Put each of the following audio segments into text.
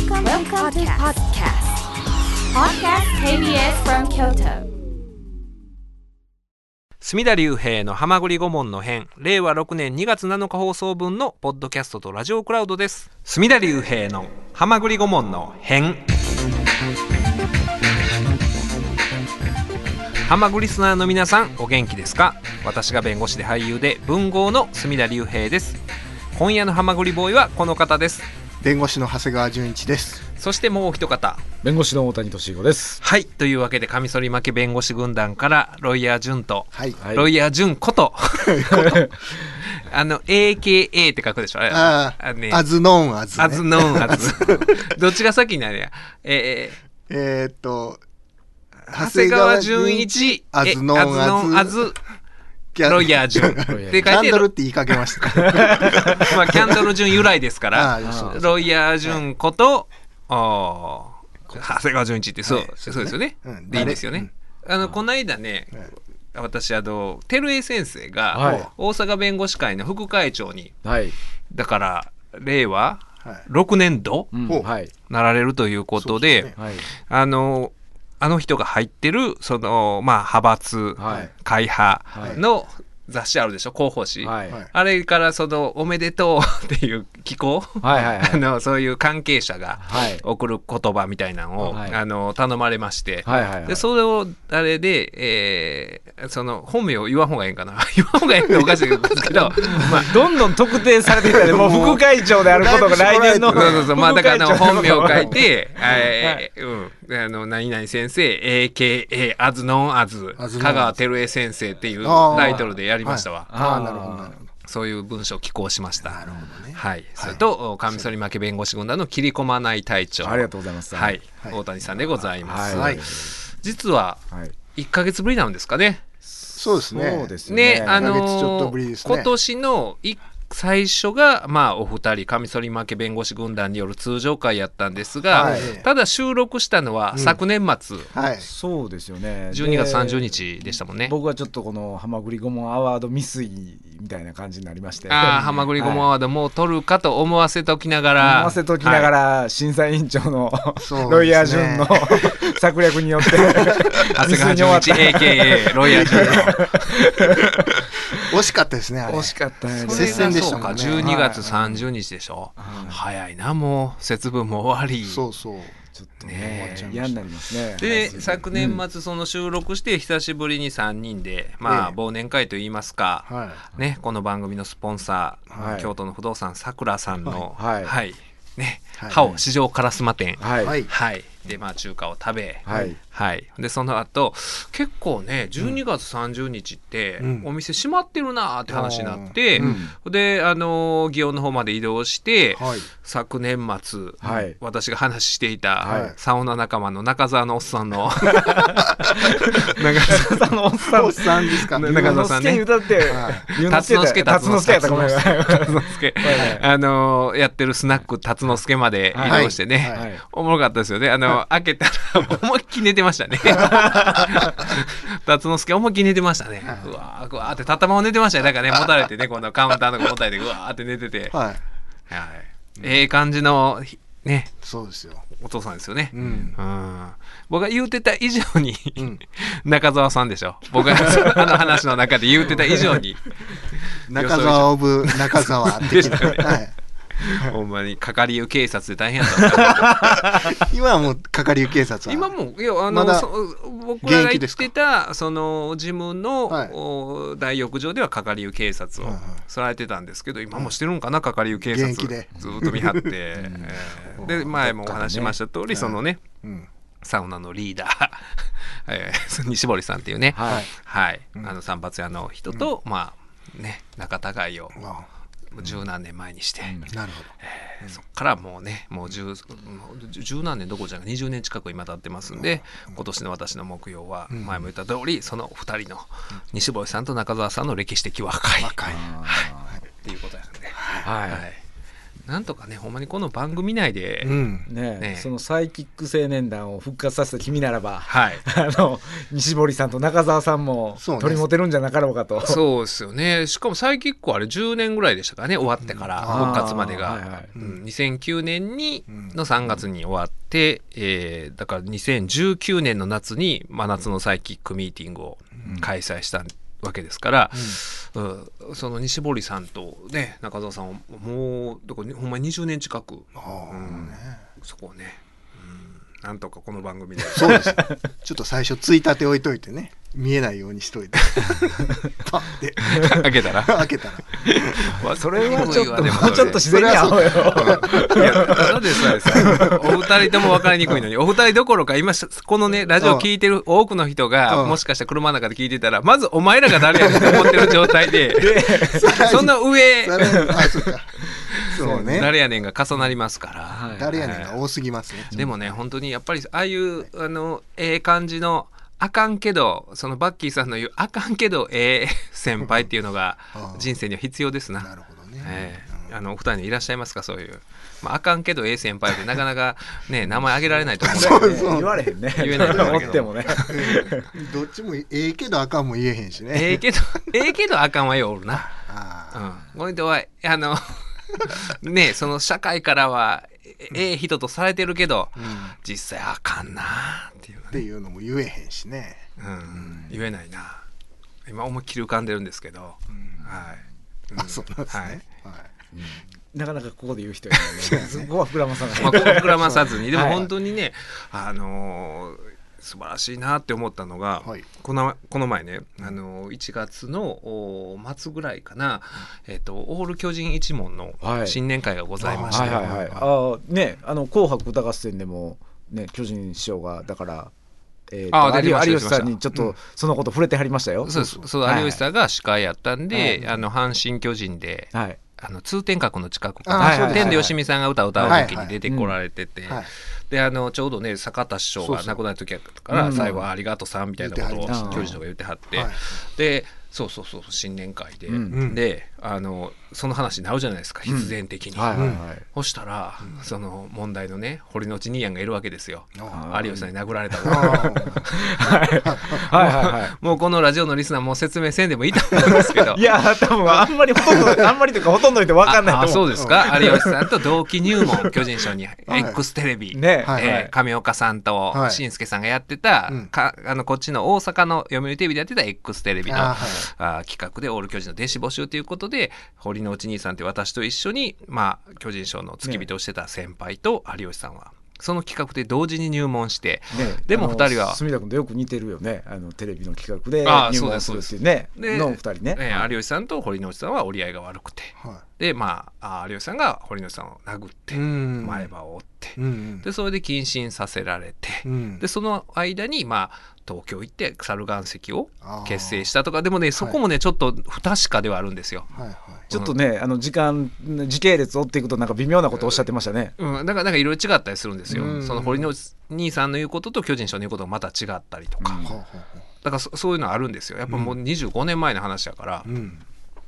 Welcome, Welcome to podcast. Podcast. KBS from Kyoto. 隅田隆平の浜栗顧問の編。令和6年2月7日放送分のポッドキャストとラジオクラウドです。隅田隆平の浜栗顧問の編。浜栗リスナーの皆さんお元気ですか？私が弁護士で俳優で文豪の隅田隆平です。今夜の浜栗ボーイはこの方です弁護士の長谷川純一です。そしてもうお一方。弁護士の大谷俊彦です。はい。というわけでカミソリ負け弁護士軍団からロイヤー潤と、はい。はい。ロイヤー潤こと あの AKA って書くでしょ？あれ。ああねあ、アズノーンアズ、ね。アズノンアズどっちが先になるや？ええ。ーっと、ー、長谷川純一。アズノーンえアズロイヤー潤ってキ書いてるャンドルって言いかけました。まあキャンドル順由来ですかあらロイヤー潤こと、長谷川純一ってそう,、はい。そうですよね、うん。でいいんですよね、あのこの間ね、私あの照江先生が、はい。大阪弁護士会の副会長にはい。だから令和はい。6年度。なられるということで。あのあの人が入ってるそのまあ派閥、はい。会派はい。の雑誌あるでしょ？広報誌、あれからそのおめでとう っていう機構、はいはいはい。あのそういう関係者がはい。送る言葉みたいなのを、はい。あの頼まれまして、はいはいはい。でそれをあれで、えーその本名を言わん方がいいんかな？言わん方がいいっておかしいですけどまあどんどん特定されていったね。もう副会長であることが来年の。そうそうそう、まあ、だから本名を書いて、えーうん、あの、何々先生、AKA、アズノンアズ、アズノン香川照江先生っていうタイトルでやりましたわ。ああ、なるほど、なるほそういう文章を寄稿しました。ど。なるほどね。はい。それと、カミソリ負け弁護士軍団の切り込まない隊長。ありがとうございます。はい。はい大谷さんでございます。はい。実は、はい。1ヶ月ぶりなんですかね。そうですね。そうですね、ね。あの一ヶ月ちょっとぶりですね今年のい最初が、まあ、お二人、カミソリ負け弁護士軍団による通常会やったんですが、はいただ収録したのは昨年末、はい。そうですよね。12月で30日でしたもんね。僕はちょっとこのハマグリ顧問アワード未遂みたいな感じになりまして。ああ、はまぐりごまアワードもう取るかと思わせときながら。思わせときながら、審査委員長のねロイヤー順の 策略によって長谷川純一 AKA ロイヤー順の惜しかったですね、あれ。惜しかったねそれ接戦でしたがもんね。そうか12月30日でしょ、早いなもう。節分も終わり。そうそう。ちょっとね。ね嫌になりますね。ではい。昨年末その収録して久しぶりに3人で、まあええ。忘年会といいますか、はね、この番組のスポンサー、はい。京都の不動産さくらさんの、はい。ねはい。歯を市場烏丸店、はいはい。はいでまあ中華を食べ、はい。はい、でその後結構ね12月30日って、うん。お店閉まってるなーって話になって、うであのー祇園の方まで移動して、い。はい。昨年末、はい。私が話していた、はい。サウナ仲間の中澤のおっさんの 中澤あのおっさん。おっさんですか？中澤さんね。歌って辰之助辰之助やったごめん辰之助。あのーやってるスナック辰之助まで移動してね、はい。はい。おもろかったですよね。あの、開けたら思いっきり寝てましたね。辰之助思いっきり寝てましたね。うわー、うわーって、たたまを寝てましたね。だからね、持たれてね、このカウンターのとこ持たれて、うわーって寝てて。はい。はい。ええ感じの、ひね、そうですよ。お父さんですよね。う。うんん。僕が言うてた以上に、うん。中澤さんでしょ。僕が あの話の中で言うてた以上に、中澤オブ中澤的な。はい。ほんまに、かかりゆ警察で大変やった 今はもう、係警察は。今もいやあの、ま僕らが行ってたその事務の、はい。お大浴場では係ゆ警察をされてたんですけど、今もしてるんかな係ゆ警察。ずっと見張って、えー。で前もお話ししました通り、そのねうん。サウナのリーダー、えー西堀さんっていうね。はい。はい、あの散髪屋の人と、まあね仲違いを。わ十何年前にして、あなるほど。えーそっからもうねもう十十何年どころじゃなく20年近く今経ってますんで、今年の私の目標は前も言った通りその2人の西堀さんと中澤さんの歴史的和解。っ若 い。ていうことなんで、はい。はいなんとかねほんまにこの番組内で、うん。ねねそのサイキック青年団を復活させた君ならばはい。あの西堀さんと中澤さんもそうね。取り持てるんじゃなかろうかと。そうですよね。しかもサイキックはあれ10年ぐらいでしたからね終わってからうん。復活までが、はいはい。うん。2009年にうん。の3月に終わって、えーだから2019年の夏に真夏のサイキックミーティングを開催したわけですから、うん。その西堀さんとね中澤さんはもうほんまに20年近く。ね。そこをね、うん、なんとかこの番組で。そうです。ちょっと最初ついたて置いといてね。見えないようにしといて。パッて。開けたら。開けたら。まあそれはちょっとでももうちょっと自然に会おうよ。いや、ただでさえさ、お二人とも分かりにくいのに、お二人どころか、今、このね、ラジオ聞いてる多くの人が、うん。もしかしたら車の中で聞いてたら、まずお前らが誰やねんって思ってる状態で、その上、そうね。誰やねんが重なりますから。はい。誰やねんが多すぎますね。でもね、本当にやっぱり、ああいう、あの、ええ感じの、あかんけど、そのバッキーさんの言う、あかんけど、ええ先輩っていうのが人生には必要ですな。なるほどね。ええ。あのお二人にいらっしゃいますかそういう、まあ、あかんけどええ先輩ってなかなかね名前挙げられないと思うんだけどそう。言われへんね。言えないんだけど。おってもね。うんどっちもええけどあかんも言えへんしね。ええけどええけどあかんはよおるな。あうん。この人はあの ねその社会からはえええ人とされてるけどあうん。っ実際あかんなっていうのね、ていうのも言えへんしね。うん、言えないな。今思いっきり浮かんでるんですけど、うん。はい、あそうなんですはい。ねはい。なかなかここで言う人やね。そこは膨らまさない。まあ、ここ膨らまさずに。でもはい。本当にね、あのー素晴らしいなって思ったのが、はいこのこの前ね、あのー1月のお末ぐらいかな、えっとオール巨人一門のはい新年会がございまして、はいはいはい。ねあの紅白歌合戦でもね巨人師匠がだから。えーとあ有有吉さんにちょっとそのこと触れてはりましたよ。そうそうはい有吉さんが司会やったんで、はいあの阪神・巨人で、はい。あの通天閣の近くかあな、天童よしみさんが歌を歌う時に出てこられてて、はい。であのちょうどね坂田師匠が亡くなる時やったからうん。最後は「ありがとうさん」みたいなことを言ってはりました。巨人とか言ってはって、はい。でそうそうそう新年会で、うん。であのその話になるじゃないですか必然的に、はいはいはい。そしたら、その問題のね堀之内兄やんがいるわけですよ。あ有吉さんに殴られたあのはい。はいはい。もうこのラジオのリスナーもう説明せんでもいいと思うんですけど。いや多分あんまりほとんどあんまりというかほとんどの人分かんないと思う。そうですか。有吉さんと同期入門巨人賞に X テレビ、ね。はいえー上岡さんとはい。しんすけさんがやってた、うん。かあのこっちの大阪の読売テレビでやってた X テレビのああはい企画でオール巨人の弟子募集ということでで堀之内兄さんって私と一緒に、まあ、巨人賞の付き人をしてた先輩と有吉さんは、その企画で同時に入門して、ねでもあの二人は隅田君とよく似てるよね。あのテレビの企画でああ入門するっていうね。での二人ね。えー有吉さんと堀之内さんは折り合いが悪くて。はでまああ有吉さんが堀之内さんを殴って、前歯を折って、うんでそれで謹慎させられて、うん。でその間にまあ東京行って猿岩石を結成したとか。でもねそこもねちょっと不確かではあるんですよ。はいはいちょっとねあの時間時系列追っていくとなんか微妙なことをおっしゃってましたね。うん、だからなんかいろいろ違ったりするんですよ。うん。その堀之兄さんの言うことと巨人賞の言うことがまた違ったりとか、うん。だからそそういうのあるんですよ。やっぱもう25年前の話だから、ううん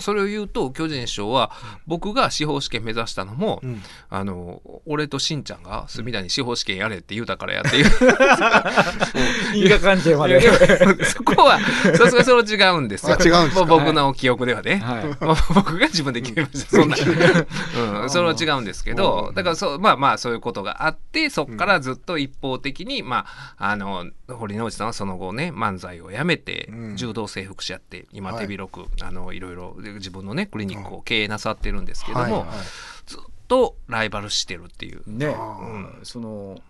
それを言うと巨人賞は僕が司法試験目指したのも、うん。あの俺としんちゃんが隅田に司法試験やれって言うたからやっていう。因果関係まで。そこはさすがにそれは違うんですよ。あ違うんです僕の記憶ではね、はい。まあ僕が自分で決めました。そんな、うん、それは違うんですけどだからそうまあまあそういうことがあってそこからずっと一方的に、まああの堀之内さんはその後ね漫才をやめて、うん。柔道整復師やって今はい。手広く、あのいろいろ自分のねクリニックを経営なさってるんですけども、はいはい。ずっとライバルしてるっていう。ね、あー。その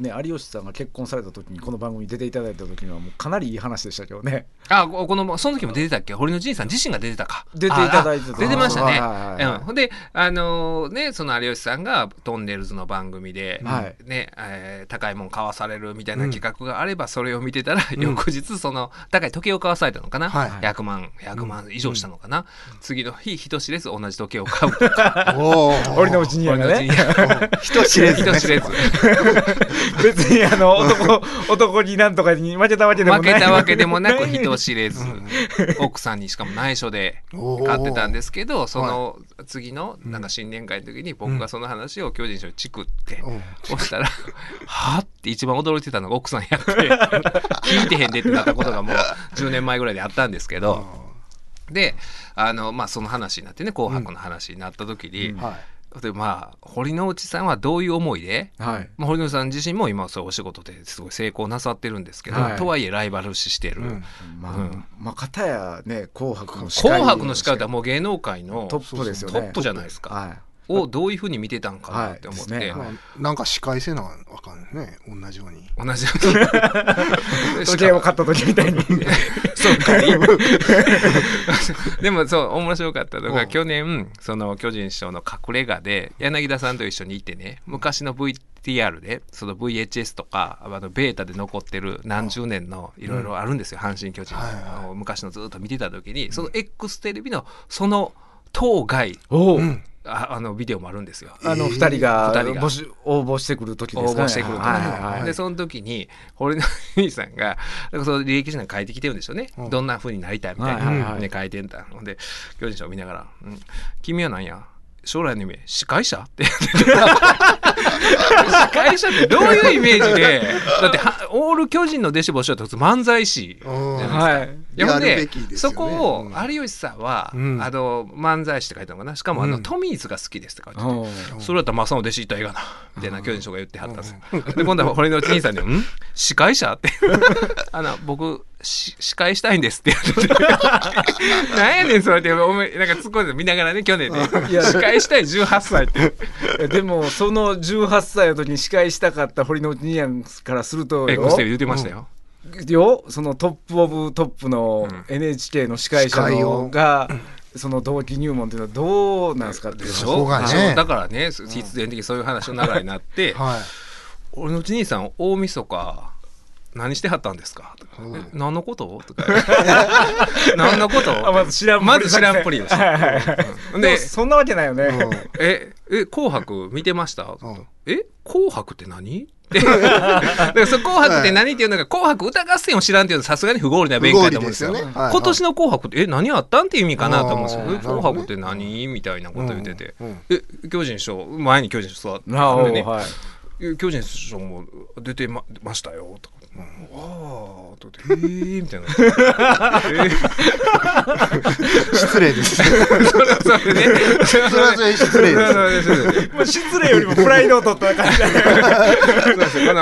ね有吉さんが結婚された時にこの番組に出ていただいた時にはもうかなりいい話でしたけどね。あここのその時も出てたっけ？堀之内さん自身が出てたか。出ていただいてた。出てましたね。うんほん。であのねその有吉さんがトンネルズの番組で、はい。ねえー高いもん買わされるみたいな企画があればそれを見てたら、翌日その高い時計を買わされたのかな、はい100万100万以上したのかな、次の日人知れず同じ時計を買うとか。おお堀之内兄やがね。人知 れずね。人知れず 別にあの男男になんとかに負けたわけでもない。負けたわけでもなくい 人知れず奥さんにしかも内緒で買ってたんですけどその次のなんか新年会の時に僕がその話を巨人師匠にチクってうん。そしたら「はあ?」って一番驚いてたのが奥さんやって 聞いてへんでってなったことがもう10年前ぐらいであったんですけど。であのまあその話になってね「紅白」の話になった時に、はいでまあ堀之内さんはどういう思いではい。まあ、堀之内さん自身も今そうお仕事ですごい成功なさってるんですけど、はい。とはいえライバル視してる、うん。まあ、うん。まあ片やね「紅白」の司会紅白の司会ってもう芸能界のトップですよね。トップじゃないですか、はいをどういうふうに見てたんかなって思って、はいね。まあなんか司会せなあかんね。同じように。同じ 時計を買った時みたいに。そうか。でもそう面白かったのがうん。去年その巨人師匠の隠れ家で柳田さんと一緒にいてね昔の VTR でその VHS とかあのベータで残ってる何十年のいろいろあるんですよ、阪神・巨人の、はいはい。昔のずっと見てた時にその X テレビのその当該。ああのビデオもあるんですよ。あのえー二人が二人が。募集応募してくる時で応すかね。募してくると、はいはいはい。でその時に堀之内さんがなんかその履歴書に書いてきてるんでしょうね、うん。どんな風になりたいみたいな、はいはいはい。ね書いてんだほんで巨人賞を見ながら「うん、君は何や？将来の夢司会者? 」って司会者ってどういうイメージで？だってはオール巨人の弟子募集はと漫才師。はい。いやほんでやるべきですよそねこをうん。有吉さんは、うん。あの漫才師って書いたのかな？しかもあの、うん。トミーズが好きですって書いてて、おーそれだったら正の弟子いったらええがな。みたいな巨人賞が言ってはったんですよ。で今度は堀之内兄さんに「ん？司会者?」って「あの僕し司会したいんです」って言ってて「なんやねんそれ」って。お前なんか突っ込んで見ながらね去年ね。いや司会したい18歳って。えでもその18歳の時に司会したかった堀之内兄からするとよ。X テレビ言ってましたよ。よ。そのトップオブトップのうん NHK の司会者のをがその同期入門っていうのはどうなんですかっていうでしょがね。だからね必然的にそういう話の流れになってはい「俺のうち兄さん大晦日何してはったんですか?」とか。何のこと?」とか「何のこと?」あまず知らんまず知らんぷりでしたはいはいはい。うん。でそんなわけないよね、うん。え、え、紅白見てました、うん。え、紅白って何？って。だからその紅白って何っていうのが、紅白歌合戦を知らんっていうのはさすがに不合理な弁解だと思うんですよ。すよね。はい今年の紅白って、え、何あったんっていう意味かなと思うんですよ。紅白って何？みたいなこと言ってて。うんうんえ、巨人師匠、前に巨人師匠座ってね、はい。え巨人師匠も出てまましたよ、とか。ああ、とか言って、へえみたいな。え ー失礼です。それはそれね。それはそれはそれ失礼です。もう失礼よりもプライドを取った感じだ そうですよ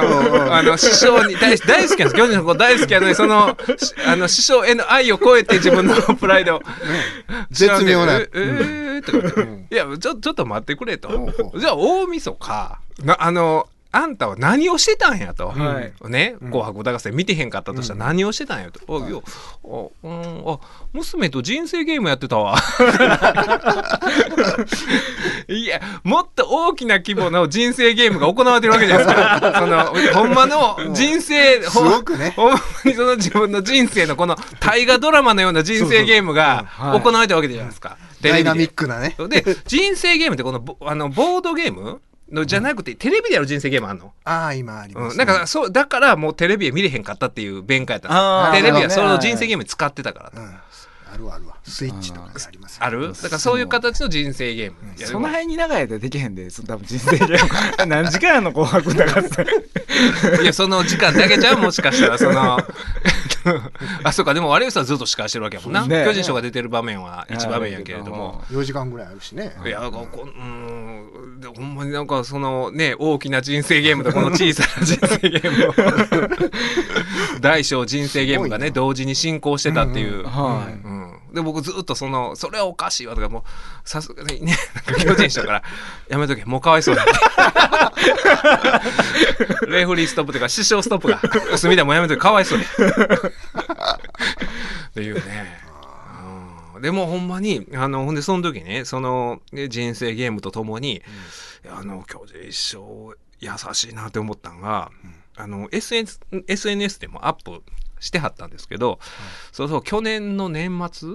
あの師匠に大大好きなんです。巨人の子大好きなのにそのしあの師匠への愛を超えて自分のプライド絶妙な。ええーとか言ってうんいやちょちょっと待ってくれとほうほうじゃあ大晦日なあのあんたは何をしてたんやと、はい。ね「紅白歌合戦」見てへんかったとしたら何をしてたんやと「あい。やあうんあ娘と人生ゲームやってたわ」いやもっと大きな規模の人生ゲームが行われてるわけじゃないですか。そのほんまの人生すごくね。ほんまにその自分の人生のこの大河ドラマのような人生ゲームがそうそう行われたわけじゃないですか。テレビでダイナミックなね。で。人生ゲームってこのボあのボードゲームのじゃなくて、テレビでやる人生ゲームあんの、ああ今ありますうん、なんかそうだからもうテレビで見れへんかったっていう弁解やったテレビはその人生ゲームに使ってたから、うんあるあるわ。スイッチとかでありますよある？だからそういう形の人生ゲーム、いやでもその辺に長い間できへんでそ多分人生ゲーム。何時間やんの紅白いやその時間だけじゃんもしかしたらその。あそうか。でも有吉さんずっと司会してるわけやもんな、ね。巨人賞が出てる場面は一場面やけれども、4時間ぐらいあるしね。いやなんかこううん。でほんまになんかそのね大きな人生ゲームとこの小さな人生ゲームを大小人生ゲームがね同時に進行してたっていう。はい。うん。で僕ずっとそのそれはおかしいわとかもうさすがにね 巨人賞からやめとけもうかわいそうだ。レフリーストップというか師匠ストップが隅田もうやめとけかわいそうだっていうね。うん。でもほんまにあのほんでその時ねそのね人生ゲームとともに、いやあの巨人一生優しいなって思ったんが、あの SNS, SNS でもアップしてはったんですけど、そうそう去年の年末、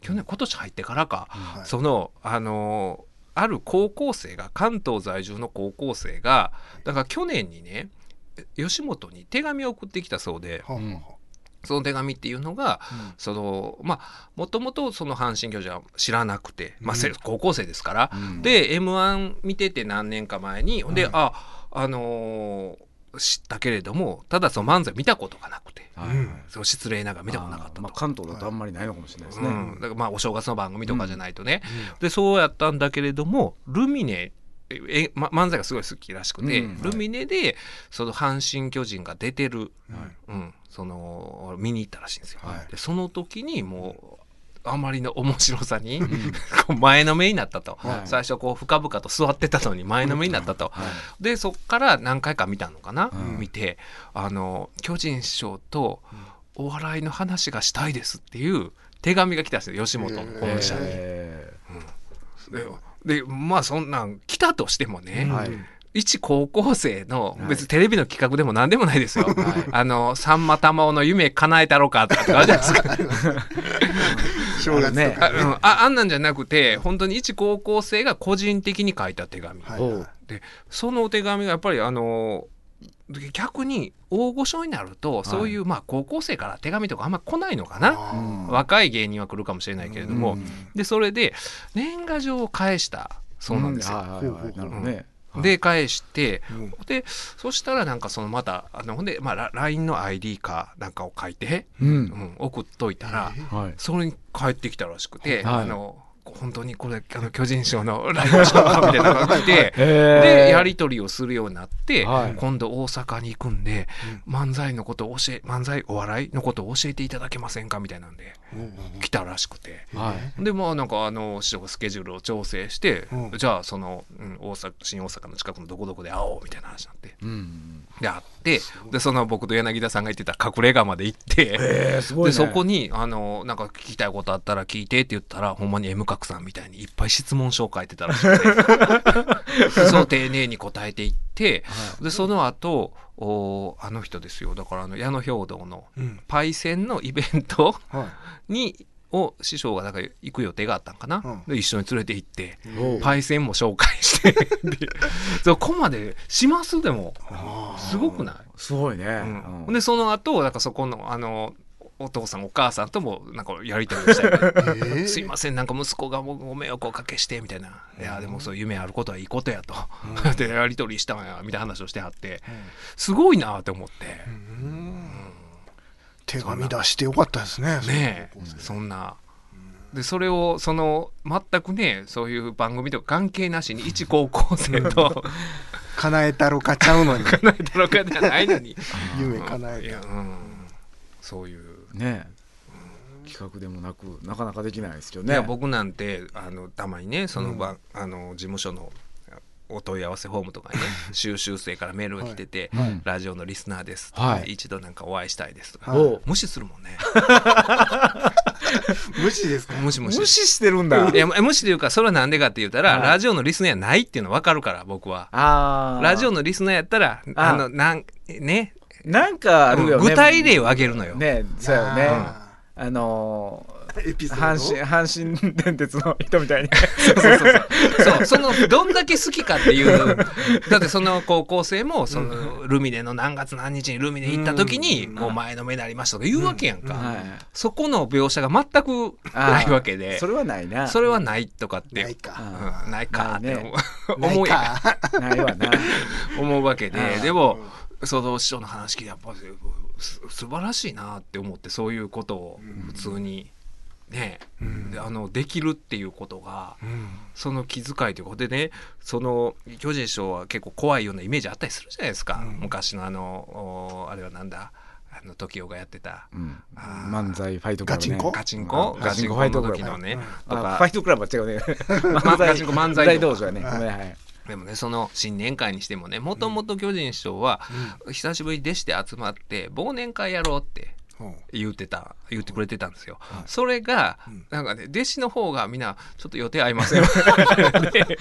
去年今年入ってからか、はい。そのあのある高校生が関東在住の高校生がだから去年にね吉本に手紙を送ってきたそうでその手紙っていうのがうん。そのまあもともとその阪神・巨人は知らなくて、まあ高校生ですから、うん。で m 1見てて何年か前に、ほん。ではいああのー知ったけれどもただその漫才見たことがなくてはい。うん。そう失礼ながら見たことなかったと。あーまあ、関東だとあんまりないのかもしれないですね。うん、だからまあお正月の番組とかじゃないとね、うでそうやったんだけれどもルミネえ、ま、漫才がすごい好きらしくて、うん。ルミネでその阪神・巨人が出てる、はい。うん、その見に行ったらしいんですよ。はい。でその時にもうあまりの面白さに こう前のめりになったと、はい。最初こう深々と座ってたのに前のめりになったと、はい。でそっから何回か見たのかな、うん。見てあの巨人師匠とお笑いの話がしたいですっていう手紙が来たんですよ吉本の本社に。えででまあそんなん来たとしてもね、はい一高校生のはい別にテレビの企画でも何でもないですよ。はいあのさんま玉緒の夢叶えたろかとかあるじゃないですか。正月とねあ,、ん、ああんなんじゃなくて本当に一高校生が個人的に書いた手紙。はいおうでそのお手紙がやっぱりあの逆に大御所になると、そういうまあ高校生から手紙とかあんま来ないのかな。若い芸人は来るかもしれないけれども、うんでそれで年賀状を返したそうなんですよ。はいで返して、うんでそしたらなんかそのまたあのほんで、まあ、ラ LINE の ID かなんかを書いて、う。うんん、送っといたら、はい。それに返ってきたらしくて、はいあの本当にこれあの巨人賞のしょうかみたいなのが来て。へでやり取りをするようになって、はい今度大阪に行くんで、漫才のことを教え漫才お笑いのことを教えていただけませんかみたいなんで来たらしくて。はい。でまあなんかあの師匠がスケジュールを調整して、うんじゃあその、うん、大阪新大阪の近くのどこどこで会おうみたいな話になってうん。で会ってでその僕と柳田さんが言ってた隠れ家まで行って、ね。でそこにあのなんか聞きたいことあったら聞いてって言ったらほんまに M 角さんみたいにいっぱい質問書を書いてたらしく その丁寧に答えていってでその後おあの人ですよ。だからあの矢野兵道のうん。パイセンのイベントはい。にを師匠がなんか行く予定があったんかな、うん。で一緒に連れて行ってパイセンも紹介して。でそこまでします？でもすごくない、すごいね。うん。うん。でその後なんかそこのあのお父さんお母さんともなんかやり取りをしたり、えー？すいませんなんか息子がご迷惑をおかけしてみたいな「いやでもそう夢あることはいいことや」と、でやり取りしたんやみたいな話をしてはって。すごいなって思って、うん。手紙出してよかったですねねえ。そんな。でそれをその全くねそういう番組とか関係なしに一高校生と。叶えたろかちゃうのに。叶えたのかじゃないのに。夢叶えた。うん。そういう。ね。企画でもなくなかなかできないですよいね。や僕なんてあのたまにねその場、あの事務所のお問い合わせフォームとかにね 修習生からメールが来てて、はい。うんラジオのリスナーですはい。一度なんかお会いしたいですとか、無視するもんね。無視ですか？無視無視。無視してるんだ。い。や無視というかそれはなんでかって言ったら、はい。ラジオのリスナーやないっていうの分かるから僕は。ああ。ラジオのリスナーやったらあのなんねなんかあるよね。具体例を挙げるのよ、ね、そうよね。ああのー 阪神阪神電鉄の人みたいに。そうそうそうそう。そのどんだけ好きかっていう。だってその高校生もそのルミネの何月何日にルミネ行った時にもう前のめりになりましたとか言うわけやんか、はい。そこの描写が全くないわけで。それはないな。それはないとかって。ないか。うん。ないかって思う。ないか。ないわな。思うわけで。うん。でもその師匠の話聞いてやっぱ素晴らしいなって思ってそういうことを普通にね、であのできるっていうことがうん。その気遣いということでねその巨人師匠は結構怖いようなイメージあったりするじゃないですか、昔のあのおあれはなんだ？あの TOKIO がやってた。うん。漫才ファイトクラブね。ガチンコ？ガチンコ、うん。ガチンコの時のね、とかあファイトクラブは違うね。漫才とか。道場やね。はい。でもねその新年会にしてもねもともと巨人師匠は久しぶりに弟子で集まって忘年会やろうってう。ん言ってた言ってくれてたんですよ、それがなんかね弟子の方がみんなちょっと予定合いませんで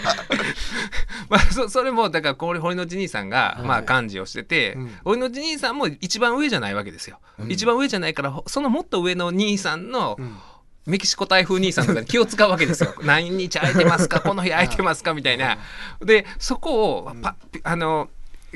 まあそそれもだからこれ堀之内兄さんがまあ幹事をしてて、うん。堀之内兄さんも一番上じゃないわけですよ、一番上じゃないからほそのもっと上の兄さんの、んメキシコ台風兄さんとかに気を使うわけですよ。何日空いてますか？この日空いてますか？みたいな。でそこをパあの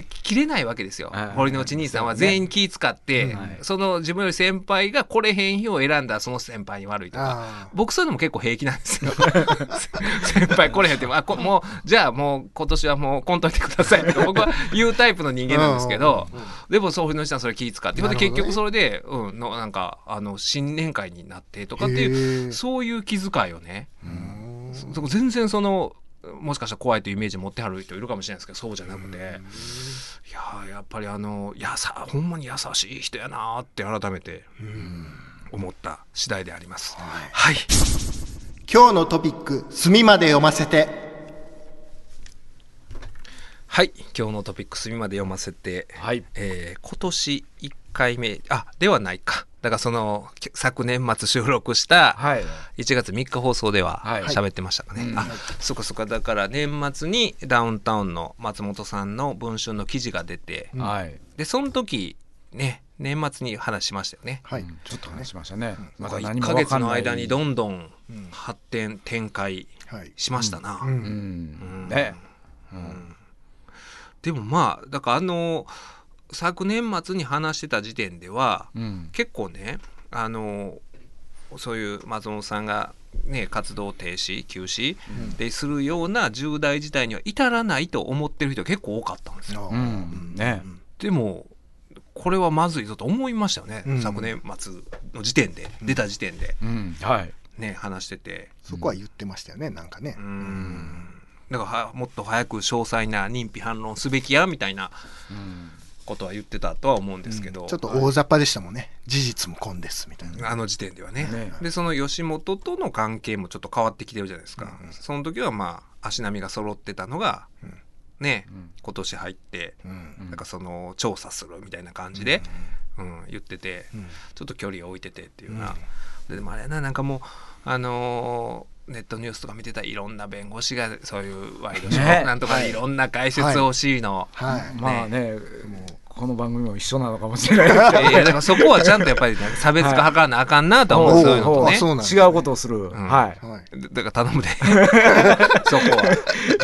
切れないわけですよ。はい堀之内兄さんは。全員気使って、はい。その自分より先輩が来れへん日を選んだその先輩に悪いとか。あ僕そういうのも結構平気なんですよ。先輩来れへんって。もあこもうじゃあもう今年はもう来んといてくださいとか僕は言うタイプの人間なんですけど。うんうんうんでもそう堀之内さんそれ気使って。ね。結局それで、うん、のなんかあの新年会になってとかっていうそういう気遣いをね。全然そのもしかしたら怖いというイメージ持ってはる人いるかもしれないですけどそうじゃなくて。いやーやっぱりあのやさほんまに優しい人やなーって改めて思った次第であります。はい、今日のトピック墨まで読ませて。はい、今日のトピックスまで読ませて、はい。えー今年1回目あではないかだからそのき昨年末収録したはい。1月3日放送でははい。喋ってましたかね、うん。あそっかそっか。だから年末にダウンタウンの松本さんの文春の記事が出て、はい。でその時ね年末に話しましたよね。はい、ちょっと話しましたね。まだ1何もヶ月分かんない。の間にどんどん発展展開はい。しましたな。うん。でもまあだからあの昨年末に話してた時点では、うん。結構ねあのそういう松本さんが、ね、活動停止休止でするような重大事態には至らないと思ってる人結構多かったんですよ。うん。ね。でもこれはまずいぞと思いましたよね、うん。昨年末の時点で出た時点で。うん。はい。ね話してて。そこは言ってましたよねなんかね。う、ん。だからはもっと早く詳細な認否反論すべきやみたいなうんことは言ってたとは思うんですけど、ちょっと大雑把でしたもんね。事実も根ですみたいな、あの時点ではね。ね。でその吉本との関係もちょっと変わってきてるじゃないですか、その時はまあ足並みが揃ってたのが、ね、ん。今年入って、うん。なんかその調査するみたいな感じで、うん。言ってて、ん。ちょっと距離を置いててっていうような、ででもあれやななんかもうあのーネットニュースとか見てたらいろんな弁護士がそういうワイドショー、ね。なんとかでいろんな解説を欲しいの、はい、まあねこの番組も一緒なのかもしれない。ですけどいやだからそこはちゃんとやっぱり、ね、差別化図らなあかんなとは思う、はいそういうのとね。違うことをする、ん。はい。はい。だから頼むで。そこは。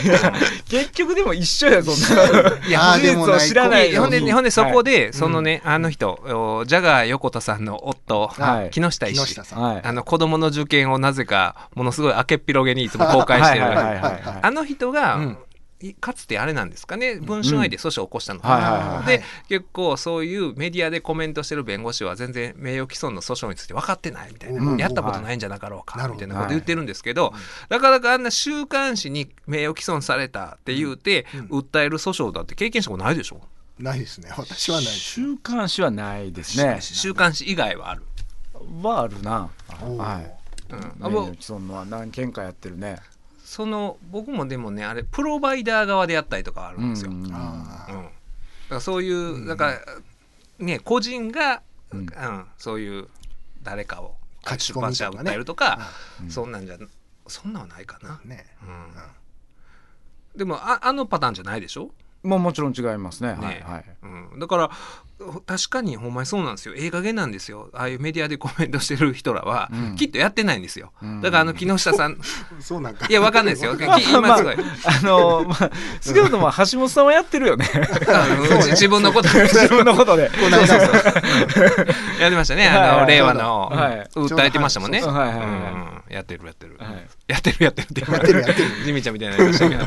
結局でも一緒やそんないやあーでもない知らない。ほんで、ほんでそこで、で、そのね、あの人、おジャガー横田さんの夫、はい。木下医師木下。さん、はい。あの子供の受験をなぜかものすごい明けっぴろげにいつも公開してる。はいはいはいはいあの人が、うん。いかつてあれなんですかね？文春愛で訴訟を起こしたの、はいはいはいで結構そういうメディアでコメントしてる弁護士は全然名誉毀損の訴訟について分かってないみたいな、うん。やったことないんじゃなかろうか、はい。みたいなこと言ってるんですけど、なかなかあんな週刊誌に名誉毀損されたって言うて、訴える訴訟だって経験したことないでしょ、ないですね。私はない週刊誌はないですね。週刊誌以外はある。はあるな。はい。うん。名誉毀損のは何件かやってるねその僕もでもねあれプロバイダー側でやったりとかあるんですよ。うんあうん。だからそういうなんかね個人が、ううんんそういう誰かを書き込みとかね。出版社を訴えるとか、そんなんじゃそんなんはないかな。あ、ねうん。でもああのパターンじゃないでしょ、まあもちろん違いますね。ね。はいはい。うん、だから確かにほんまにそうなんですよ。ええ加減なんですよ。ああいうメディアでコメントしてる人らは、うん。きっとやってないんですよ、うん。だからあの木下さん そうなんか。いやわかんないですよ。今すごい、あのまあ少なくとも橋本さんはやってるよね。うん。自分のこと自分のことで。やってましたね、はい。あの、はい。令和の、はい。訴えてましたもんね。やってるやってる、はい。やってるやってる。やってるやってる。ジミちゃんみたいになりましたけど。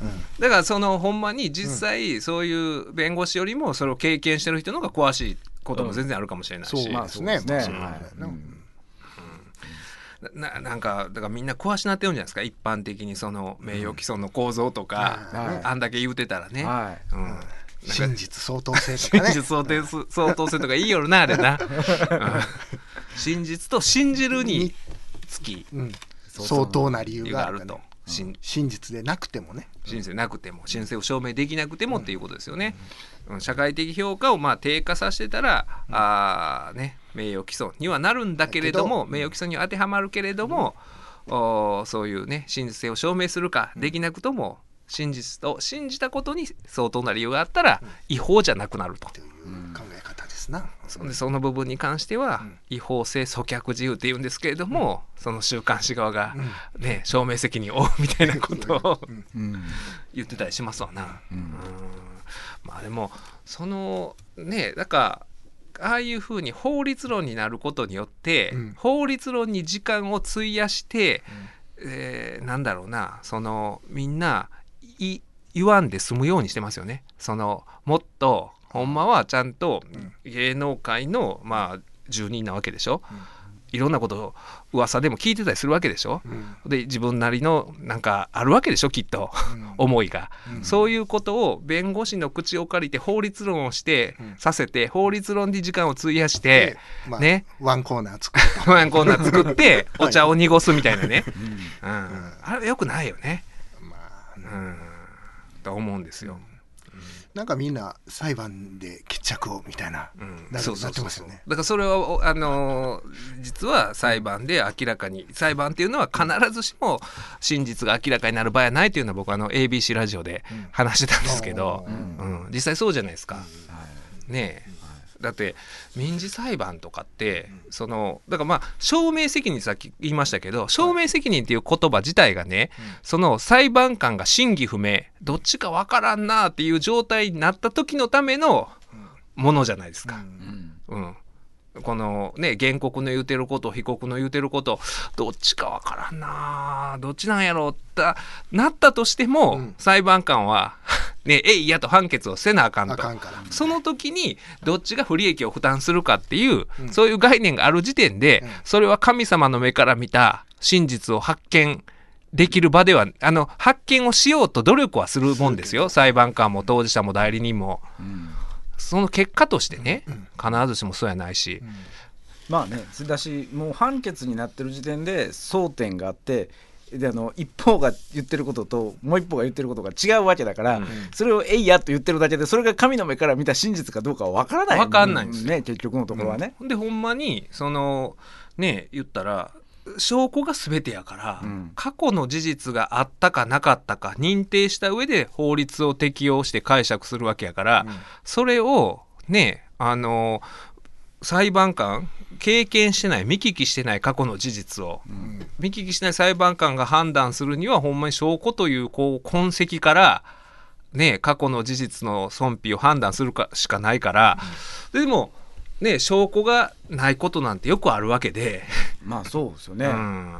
うん。だからそのほんまに実際そういう弁護士よりもそれを経験してる人の方が詳しいことも全然あるかもしれないし、そうまあですねそうですね。まあはいそうだよねななんかだからみんな詳しなってるんじゃないですか。一般的にその名誉毀損の構造とか、はいあんだけ言うてたらね、はい。うん、真実相当性とかね。真実相当す相当性とかいいよるなあれな、うん。真実と信じるにつきうん。相当な理理由由があると真実でなくてもね。申請なくても申請を証明できなくてもっていうことですよね。うん社会的評価をまあ低下させてたら、あーね、名誉毀損にはなるんだけれども名誉毀損には当てはまるけれども、おーそういうね真実性を証明するかできなくとも真実と信じたことに相当な理由があったら違法じゃなくなると。という考すな、そでその部分に関しては違法性阻却自由って言うんですけれども、その週刊誌側が、ね、証明責任を負うみたいなことを うん。言ってたりしますわな。うん。うん。まあでもそのねだからああいうふうに法律論になることによって、うん。法律論に時間を費やして、えーなんだろうなそのみんない言わんで済むようにしてますよね。そのもっとほんまはちゃんと芸能界のまあ住人なわけでしょ？いろんなことを噂でも聞いてたりするわけでしょ？うん。で自分なりのなんかあるわけでしょ？きっと。思いが、うん。そういうことを弁護士の口を借りて法律論をして、うん。させて法律論に時間を費やしでて、まあね。ワンコーナー作ると ワンコーナー作って お茶を濁すみたいなね、うん。うん。あれよくないよね、まあうん、と思うんですよ。なんかみんな裁判で決着をみたいな、うん。なってますよね。だからそれはおあのー実は裁判で明らかに裁判っていうのは必ずしも真実が明らかになる場合はないというのは僕はあの ABC ラジオで話してたんですけど、ううん。実際そうじゃないですか。はいねえだって民事裁判とかってそのだからまあ証明責任さっき言いましたけど証明責任っていう言葉自体がねその裁判官が真偽不明どっちかわからんなっていう状態になった時のためのものじゃないですか。うん。うんこのね原告の言うてること被告の言うてることどっちかわからんな。どっちなんやろったなったとしても、うん。裁判官は ねえいやと判決をせなあかんと。あかんからその時にどっちが不利益を負担するかっていう、うん。そういう概念がある時点で、うん。それは神様の目から見た真実を発見できる場ではあの発見をしようと努力はするもんですよ。裁判官も当事者も代理人も。うんその結果としてね、うん必ずしもそうやないし、まあねだしもう判決になってる時点で争点があってであの一方が言ってることともう一方が言ってることが違うわけだから、うん。それを「えいや」と言ってるだけでそれが神の目から見た真実かどうかは分からない。分かんないんですよ。ね結局のところはね。うん。でほんまにそのね言ったら証拠が全てやから、うん。過去の事実があったかなかったか認定した上で法律を適用して解釈するわけやから、うん。それをねあの裁判官経験してない見聞きしてない過去の事実をうん。見聞きしない裁判官が判断するにはほんまに証拠というこう痕跡からね過去の事実の損否を判断するかしかないから、でもね証拠がないことなんてよくあるわけで、まあそうですよね、うん、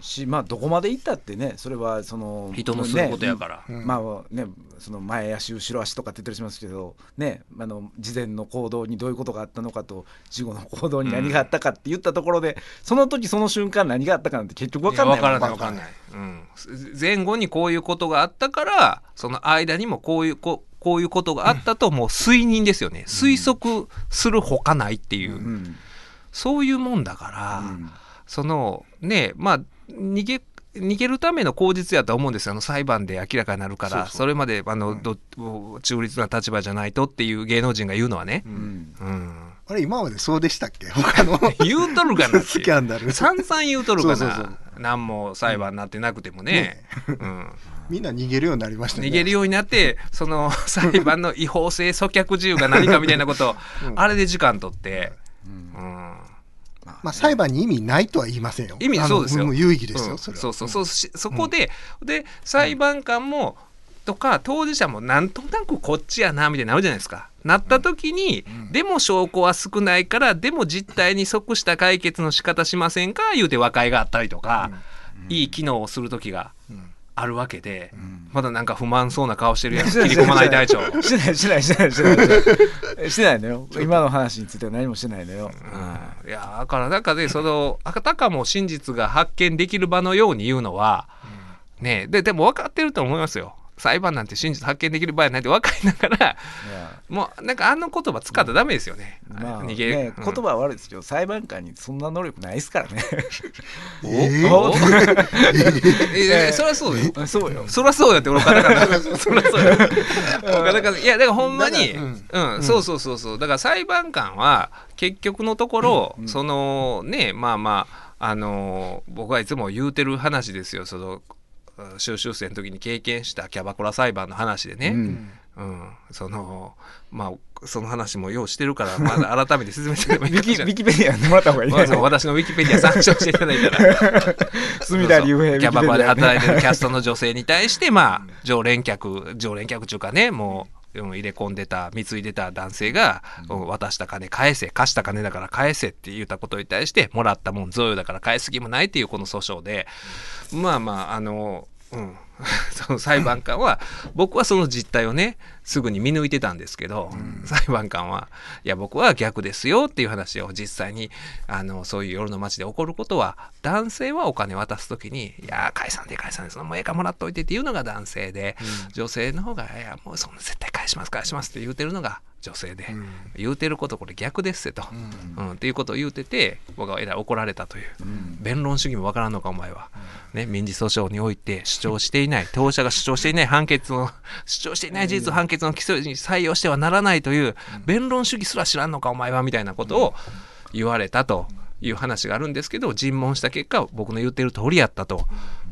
しまあどこまで行ったってねそれはその人のすることやから。うん。まあね、その前足後ろ足とかって言ったりしますけど、ね、あの事前の行動にどういうことがあったのかと事後の行動に何があったかって言ったところで、その時その瞬間何があったかなんて結局分かんないいやわからないかんない、うん、前後にこういうことがあったからその間にもこういうここういうことがあったともう推認ですよね。推測するほかないっていう、うん。そういうもんだから、うん。そのねまあ逃げ逃げるための口実やとは思うんですよ。あの裁判で明らかになるから。それまであの、うん。ど中立な立場じゃないとっていう芸能人が言うのはね。う、うん。あれ今までそうでしたっけ？他の？言うとるかなスキャンダル。散々言うとるかな。何も裁判になってなくてもね、うん、みんな逃げるようになりましたね。逃げるようになって その裁判の違法性阻却自由が何かみたいなことを、うん。あれで時間取って、うん。うん。まあ裁判に意味ないとは言いませんよ。意味そうですよ。も有意義ですよ、うん。そそうそうそうしそこで、で裁判官もとか当事者もなんとなくこっちやなみたいになるじゃないですか。なった時に、うん。でも証拠は少ないからでも実態に即した解決の仕方しませんか言うて和解があったりとか、いい機能をする時が。うんあるわけで、ん。まだなんか不満そうな顔してるやつ 切り込まない隊長。してないしてないしてないしてない。してないのよ。今の話については何もしてないのよ、いやだから中でそのあたかも真実が発見できる場のように言うのは、ねででも分かってると思いますよ。裁判なんて真実発見できる場合ないって分かりながらもうなんかあの言葉使ったらダメですよね、まあ逃げね、うん。言葉は悪いですけど裁判官にそんな能力ないですからね。えー？お えそりゃそうよ。そうよ。そりゃそうよって俺岡田から。そりゃそうよ。岡田からいやだからほんまにだうん、そうそうそうそう。だから裁判官は結局のところ、うんそのねまあまああの僕はいつも言うてる話ですよ。そのうん修習生の時に経験したキャバクラ裁判の話でね、うん。うんそのまあその話もようしてるからまだ改めて説明してもいいかもしれない。ィキペディアもらった方がいい。ねまあ私のウィキペディア参照していただいたら。隅田竜平キャバクラで働いてるキャストの女性に対してまあ常連客常連客っていうかねもうん入れ込んでた貢いでた男性が、うん渡した金返せ貸した金だから返せって言ったことに対してもらったもん贈与だから返す気もないっていうこの訴訟でまあまああのうん。その裁判官は僕はその実態をねすぐに見抜いてたんですけど、裁判官はいや僕は逆ですよっていう話を実際にあのそういう夜の街で起こることは男性はお金渡す時に「いや返さんで返さんでそのもうええかもらっといて」っていうのが男性で、女性の方が「いやもうそんな絶対返します返します」って言うてるのが女性で、言うてることこれ逆ですってと、うん。っていうことを言うてて僕はえらい怒られたという、弁論主義もわからんのかお前は、ね、民事訴訟において主張していない当事者が主張していない判決を主張していない事実を判決の基礎に採用してはならないという弁論主義すら知らんのかお前はみたいなことを言われたという話があるんですけど尋問した結果僕の言ってる通りやったと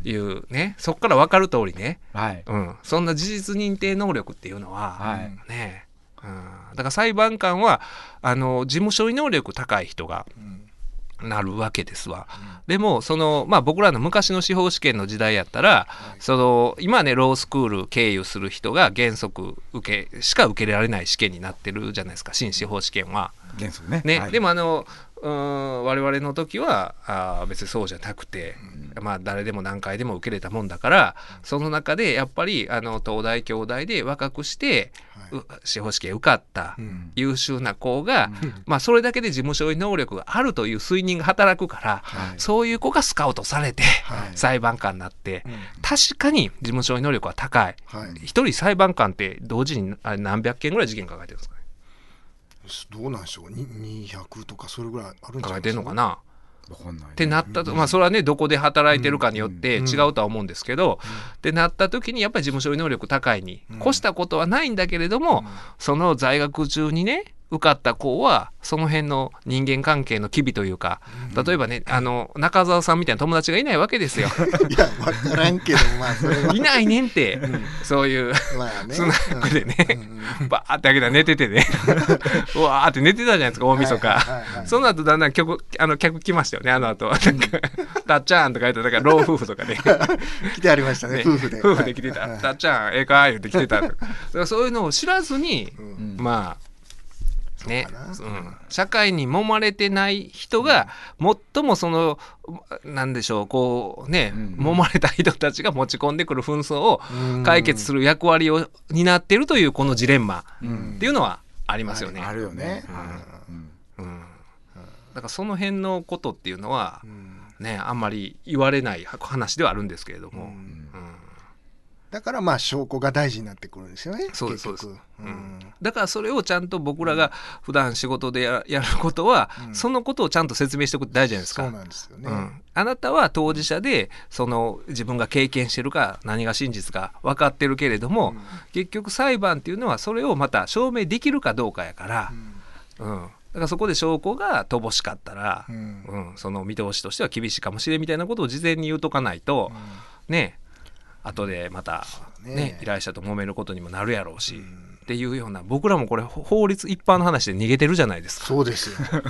いうね。そこから分かる通りね、はい。うん、そんな事実認定能力っていうのは、はい。ね。うん、だから裁判官はあの事務処理能力高い人がなるわけですわ。でもその、まあ、僕らの昔の司法試験の時代やったら、その今ねロースクール経由する人が原則受けしか受けられない試験になってるじゃないですか新司法試験は。原則ね。ね。はい。でもあのうーん我々の時はあー別にそうじゃなくて、まあ、誰でも何回でも受けれたもんだからその中でやっぱりあの東大京大で若くして、う司法試験受かったうん。優秀な子が、まあ、それだけで事務処理能力があるという推認が働くから、はい。そういう子がスカウトされて、はい。裁判官になって、うん。確かに事務処理能力は高い。はい。一人裁判官って同時にあれ何百件ぐらい事件抱えてるんですかね？どうなんでしょうに200とかそれぐらいあるんじゃないですか？てんのかな？わかんないってなったと、まあそれはねどこで働いてるかによってうん違うとは思うんですけど、ってなった時にやっぱり事務処理能力高いに越したことはないんだけれども、その在学中にね受かった子はその辺の人間関係の機微というか、例えばねあの中澤さんみたいな友達がいないわけですよ。いや分からんけどまあそれは。いないねんって、そういうまあね。スナックでね、うん。バーって開けたら寝ててね。うわーって寝てたじゃないですか大晦日、はいはいはいはいその後だんだん客あの客来ましたよねあの後。なんか「たっちゃん」とか言ってだから老夫婦とかで、来てありましたねね。夫婦で。夫婦で来てた「はい。たっちゃんええか?」言って来てたそういうのを知らずに、うん。まあね。そうん、社会に揉まれてない人が最もそのなんでしょうこうね、うん揉まれた人たちが持ち込んでくる紛争をうん。解決する役割を担っているというこのジレンマうん。っていうのはありますよね。あるよね。うん。だからその辺のことっていうのはうん。ねあんまり言われない話ではあるんですけれども、だからまあ証拠が大事になってくるんですよねそうですそうです。うんだからそれをちゃんと僕らが普段仕事でややることは、うん。そのことをちゃんと説明しておくって大事じゃないですか。そうなんですよね。うん、あなたは当事者でその自分が経験してるか何が真実か分かってるけれども、結局裁判っていうのはそれをまた証明できるかどうかやから。う、ん。うん、だからそこで証拠が乏しかったら、ううんんその見通しとしては厳しいかもしれんみたいなことを事前に言うとかないと、ね。後でまた、ねね。依頼者と揉めることにもなるやろうし、っていうような僕らもこれほ法律一般の話で逃げてるじゃないですか。そうですよ。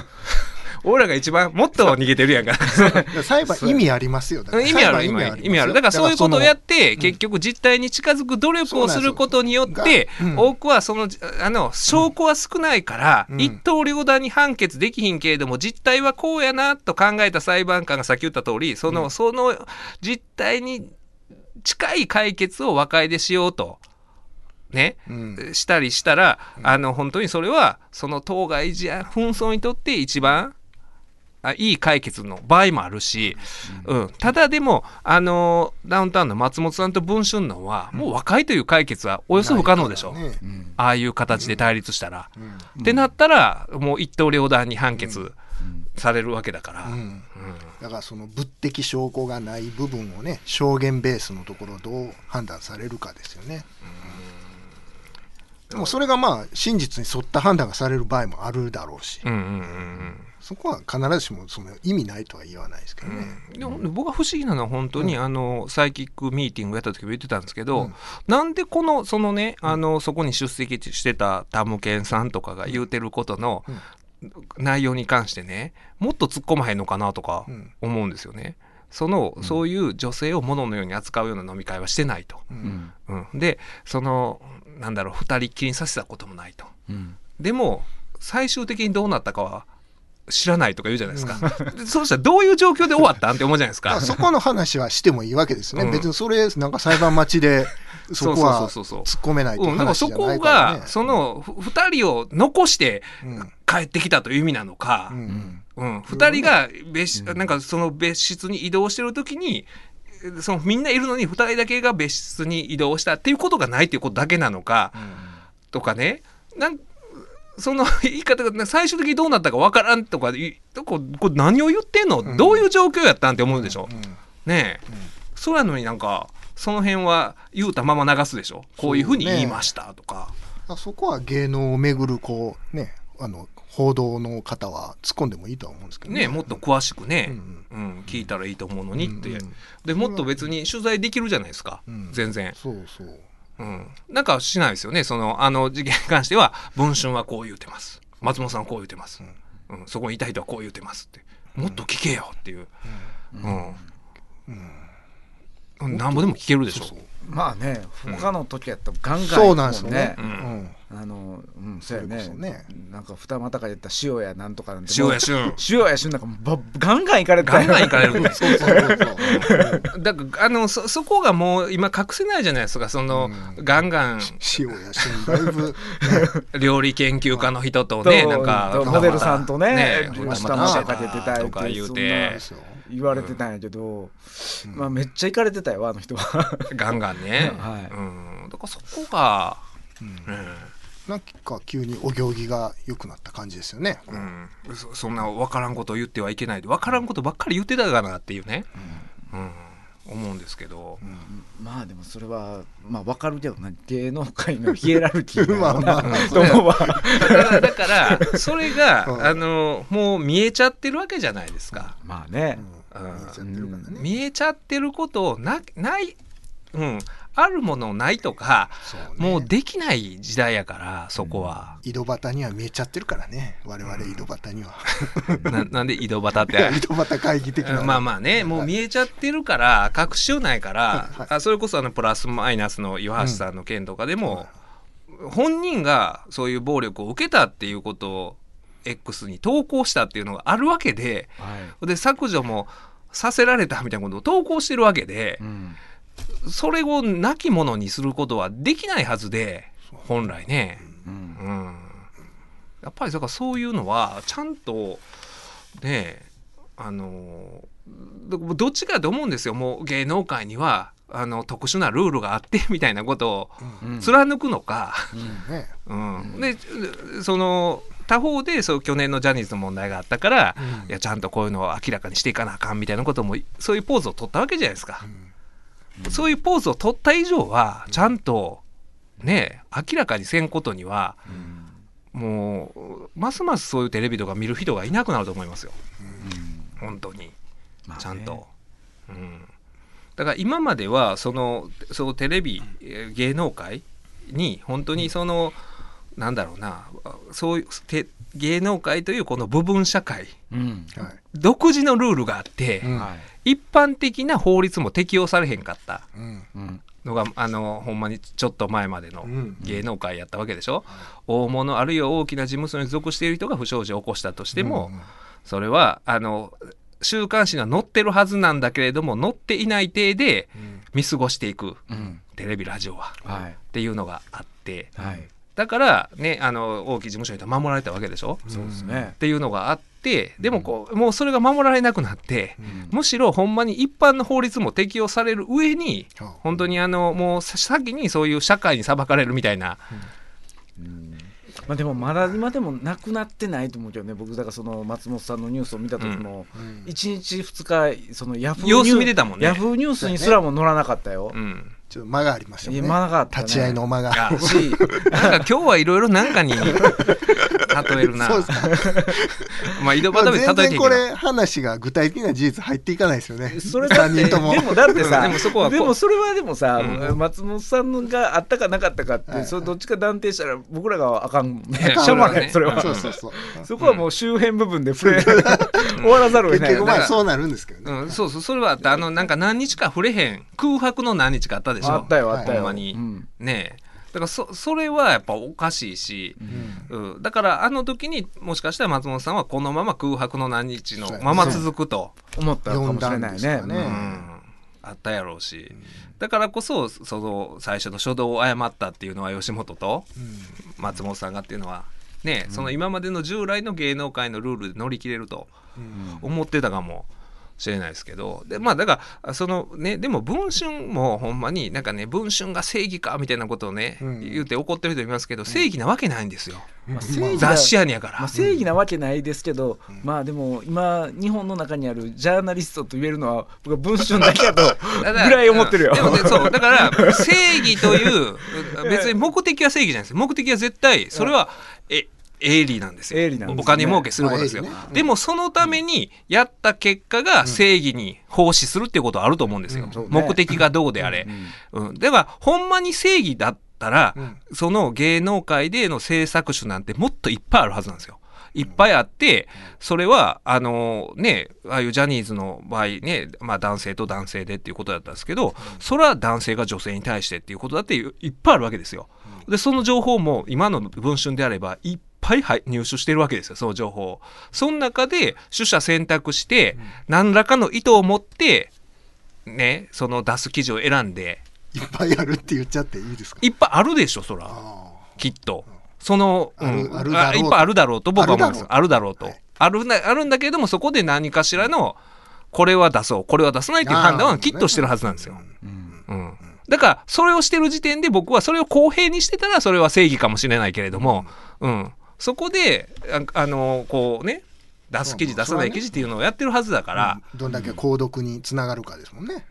俺らが一番もっと逃げてるやんか。裁判意味ありますよ。意味ある意味ある意味ある。だからそういうことをやってん。結局実態に近づく努力をすることによって多くはそのあの証拠は少ないからうん。一刀両断に判決できひんけれども実態はこうやなと考えた裁判官がさっき言った通りそのその実態に近い解決を和解でしようと。ね、うん。したりしたら、あの本当にそれはその当該紛争にとって一番あいい解決の場合もあるし、うん。ただでもあのダウンタウンの松本さんと文春のは、もう和解という解決はおよそ不可能でしょ、ねうんああいう形で対立したら。うん。ってなったらもう一刀両断に判決されるわけだから。うん。だからその物的証拠がない部分をね証言ベースのところをどう判断されるかですよね。でもそれがまあ真実に沿った判断がされる場合もあるだろうし、うんうんうんうん。そこは必ずしもその意味ないとは言わないですけどね。でも僕が不思議なのは本当に、あのサイキックミーティングやった時も言ってたんですけど、うん。なんでこのそのねあのそこに出席してたタムケンさんとかが言うてることの内容に関してねもっと突っ込まへんのかなとかうん思うんですよね。そのそういう女性を物のように扱うような飲み会はしてないと、ううん。でそのなんだろう二人っきりにさせたこともないと。うん。でも最終的にどうなったかは知らないとか言うじゃないですか、でそうしたらどういう状況で終わったんって思うじゃないですか。そこの話はしてもいいわけですね、うん。別にそれなんか裁判待ちで そこはそうそうそうそう突っ込めないといううん、そこが、そのふ二人を残してうん。帰ってきたという意味なのか。う、んうん、二人が別室、なんかその別室に移動してる時に、そのみんないるのに二人だけが別室に移動したっていうことがないっていうことだけなのか、とかね、なんその言い方が最終的にどうなったかわからんとかいここれ何を言ってんの、うん。どういう状況やったんって思うでしょ、うん。ねえ、そうやのになんかその辺は言うたまま流すでしょ？こういうふうに言いましたとか。あそこは芸能をめぐるこうねあの報道の方は突っ込んでもいいとは思うんですけどね、もっと詳しくね、うんうん。聞いたらいいと思うのにって、うんうん。でもっと別に取材できるじゃないですか、うん。全然、そうそう。うん、なんかしないですよね。そのあの事件に関しては「文春はこう言うてます。松本さんはこう言うてます、うん。そこにいた人はこう言うてます」って。もっと聞けよっていう、うん。うん。なん。ぼでも聞けるでしょ。そうそうまあね他の時やったらガンガンそうなんですよね。ううん。んあのうんそうやね。ね。なんか二股から言った塩やなんとかなんて塩や旬。塩や旬なんかばガンガン行かれてガンガン行かれる。そうそうそうそう。だからあのそそこがもう今隠せないじゃないですか。その、うん。ガンガン。塩やしだいぶ 料理研究家の人とねとなんかとモデルさんとねね下下ままかかけてたとか言うそんてなですよ言われてたんやけど、まあめっちゃ行かれてたよあの人は。ガンガンね、はい。うん、だからそこが、うん。なんか急にお行儀が良くなった感じですよね、うん、そそんな分からんことを言ってはいけないで分からんことばっかり言ってたかなっていうね、うん。思うんですけど、まあでもそれはまあわかるけどな芸能界のヒエラルキー まあまあ。だからだからそれが、うん。あのもう見えちゃってるわけじゃないですか。まあね、うん見えちゃってるからね見えちゃってることをなない、うん、あるものないとか、ね。もうできない時代やからそこは、井戸端には見えちゃってるからね。我々井戸端には、ななんで井戸端って？井戸端会議的な。まあまあね、もう見えちゃってるから、隠しようないから、はいあそれこそあのプラスマイナスの岩橋さんの件とかでも、本人がそういう暴力を受けたっていうことを X に投稿したっていうのがあるわけで、はい。で削除もさせられたみたいなことを投稿してるわけでう、ん。それを亡き者にすることはできないはずで、本来ね。うん。うん、やっぱりだからそういうのはちゃんとねあのどどっちかと思うんですよ。もう芸能界にはあの特殊なルールがあって みたいなことをうん。貫くのか、ね。うん。でその他方でそう去年のジャニーズの問題があったから、うん。いやちゃんとこういうのを明らかにしていかなあかんみたいなこともそういうポーズを取ったわけじゃないですか。そういうポーズを取った以上はちゃんとね明らかにせんことにはもうますますそういうテレビとか見る人がいなくなると思いますよ。本当に。まあね。ちゃんと、うん、だから今まではそのそのテレビえー芸能界に本当にその、なんだろうな。そういうて芸能界というこの部分社会。うん。はい。独自のルールがあって、うん。はい一般的な法律も適用されへんかった。うん。うんのがあのほんまにちょっと前までのうん。芸能界やったわけでしょ、大物あるいは大きな事務所に属している人が不祥事を起こしたとしても、うん。それはあの週刊誌には載ってるはずなんだけれども載っていない体でうん。見過ごしていく。うん。テレビラジオは。はい。っていうのがあって。はいだからねあの大きい事務所に守られたわけでしょ、そうですね。っていうのがあってでもこうもうそれが守られなくなって、むしろほんまに一般の法律も適用される上にうん本当にあのもうさ先にそういう社会に裁かれるみたいな、まあでもまだ今でもなくなってないと思うけどね僕だからその松本さんのニュースを見た時もうん。1日2日そのヤフーニュースにすらも載らなかったよ。うん、ちょっと間がありましたね。間があったね。立ち会いの間が。がしなんか今日はいろいろなんかに例えるな。そうです。か まあ井戸まあ端で例え全然ていいけどこれ話が具体的な事実入っていかないですよね。それだってでもだってさうんでもそこはでもそれはでもさ、うん。松本さんがあったかなかったかって、はい。それどっちか断定したら僕らがあかんもんね。いやしょうがないそそれは、そうそうそう。そこはもう周辺部分で触れ終わらざるを得ない結局まあそうなるんですけどね。うん、そうそうそれはあった。あのなんか何日か触れへん。空白の何日かあったでしょ。あったよあったよ、ほんまに、うん。ねえだからそそれはやっぱおかしいし、うん、だからあの時にもしかしたら松本さんはこのまま空白の何日のまま続くと、思ったかもしれないね。うん。あったやろうし、だからこそその最初の初動を誤ったっていうのは吉本と松本さんがっていうのはね、その今までの従来の芸能界のルールで乗り切れると思ってたかもしれないですけど。でまあだからそのねでも文春もほんまになんかね文春が正義かみたいなことをね、うん。言って怒ってる人いますけど正義なわけないんですよ、まあ正義だ雑誌やねやから、まあ、正義なわけないですけど、まあでも今日本の中にあるジャーナリストと言えるのは僕は文春だけ だとだからぐらい思ってるよ。でもね そうだから正義という別に目的は正義じゃないです。目的は絶対それはえ営利なんですよ。すね。お金儲けすることですよ、まあね。でもそのためにやった結果が正義に奉仕するっていうことはあると思うんですよ、そうね。目的がどうであれ、うんではほんまに正義だったら、うん。その芸能界での制作種なんてもっといっぱいあるはずなんですよ。いっぱいあって、それは、あのね、ああいうジャニーズの場合ね、まあ男性と男性でっていうことだったんですけど、それは男性が女性に対してっていうことだっていいっぱいあるわけですよ。で、その情報も今の文春であれば、いっぱいはい入手してるわけですよ、その情報を。その中で、取捨選択して、何らかの意図を持って、ね、その出す記事を選んで、いっぱいあるって言っちゃっていいですか？いっぱいあるでしょ、そら。あきっと。その、うんいっぱいあるだろうと僕は思うんです。ああるだろうと。はいあるなあるんだけれども、そこで何かしらの、これは出そう、これは出さないという判断はきっとしてるはずなんですよ。うん。だから、それをしてる時点で僕はそれを公平にしてたら、それは正義かもしれないけれども、うん。そこで、ああの、こうね、出す記事、まあ出さない記事っていうのをやってるはずだから、うんどんだけ購読につながるかですもんね。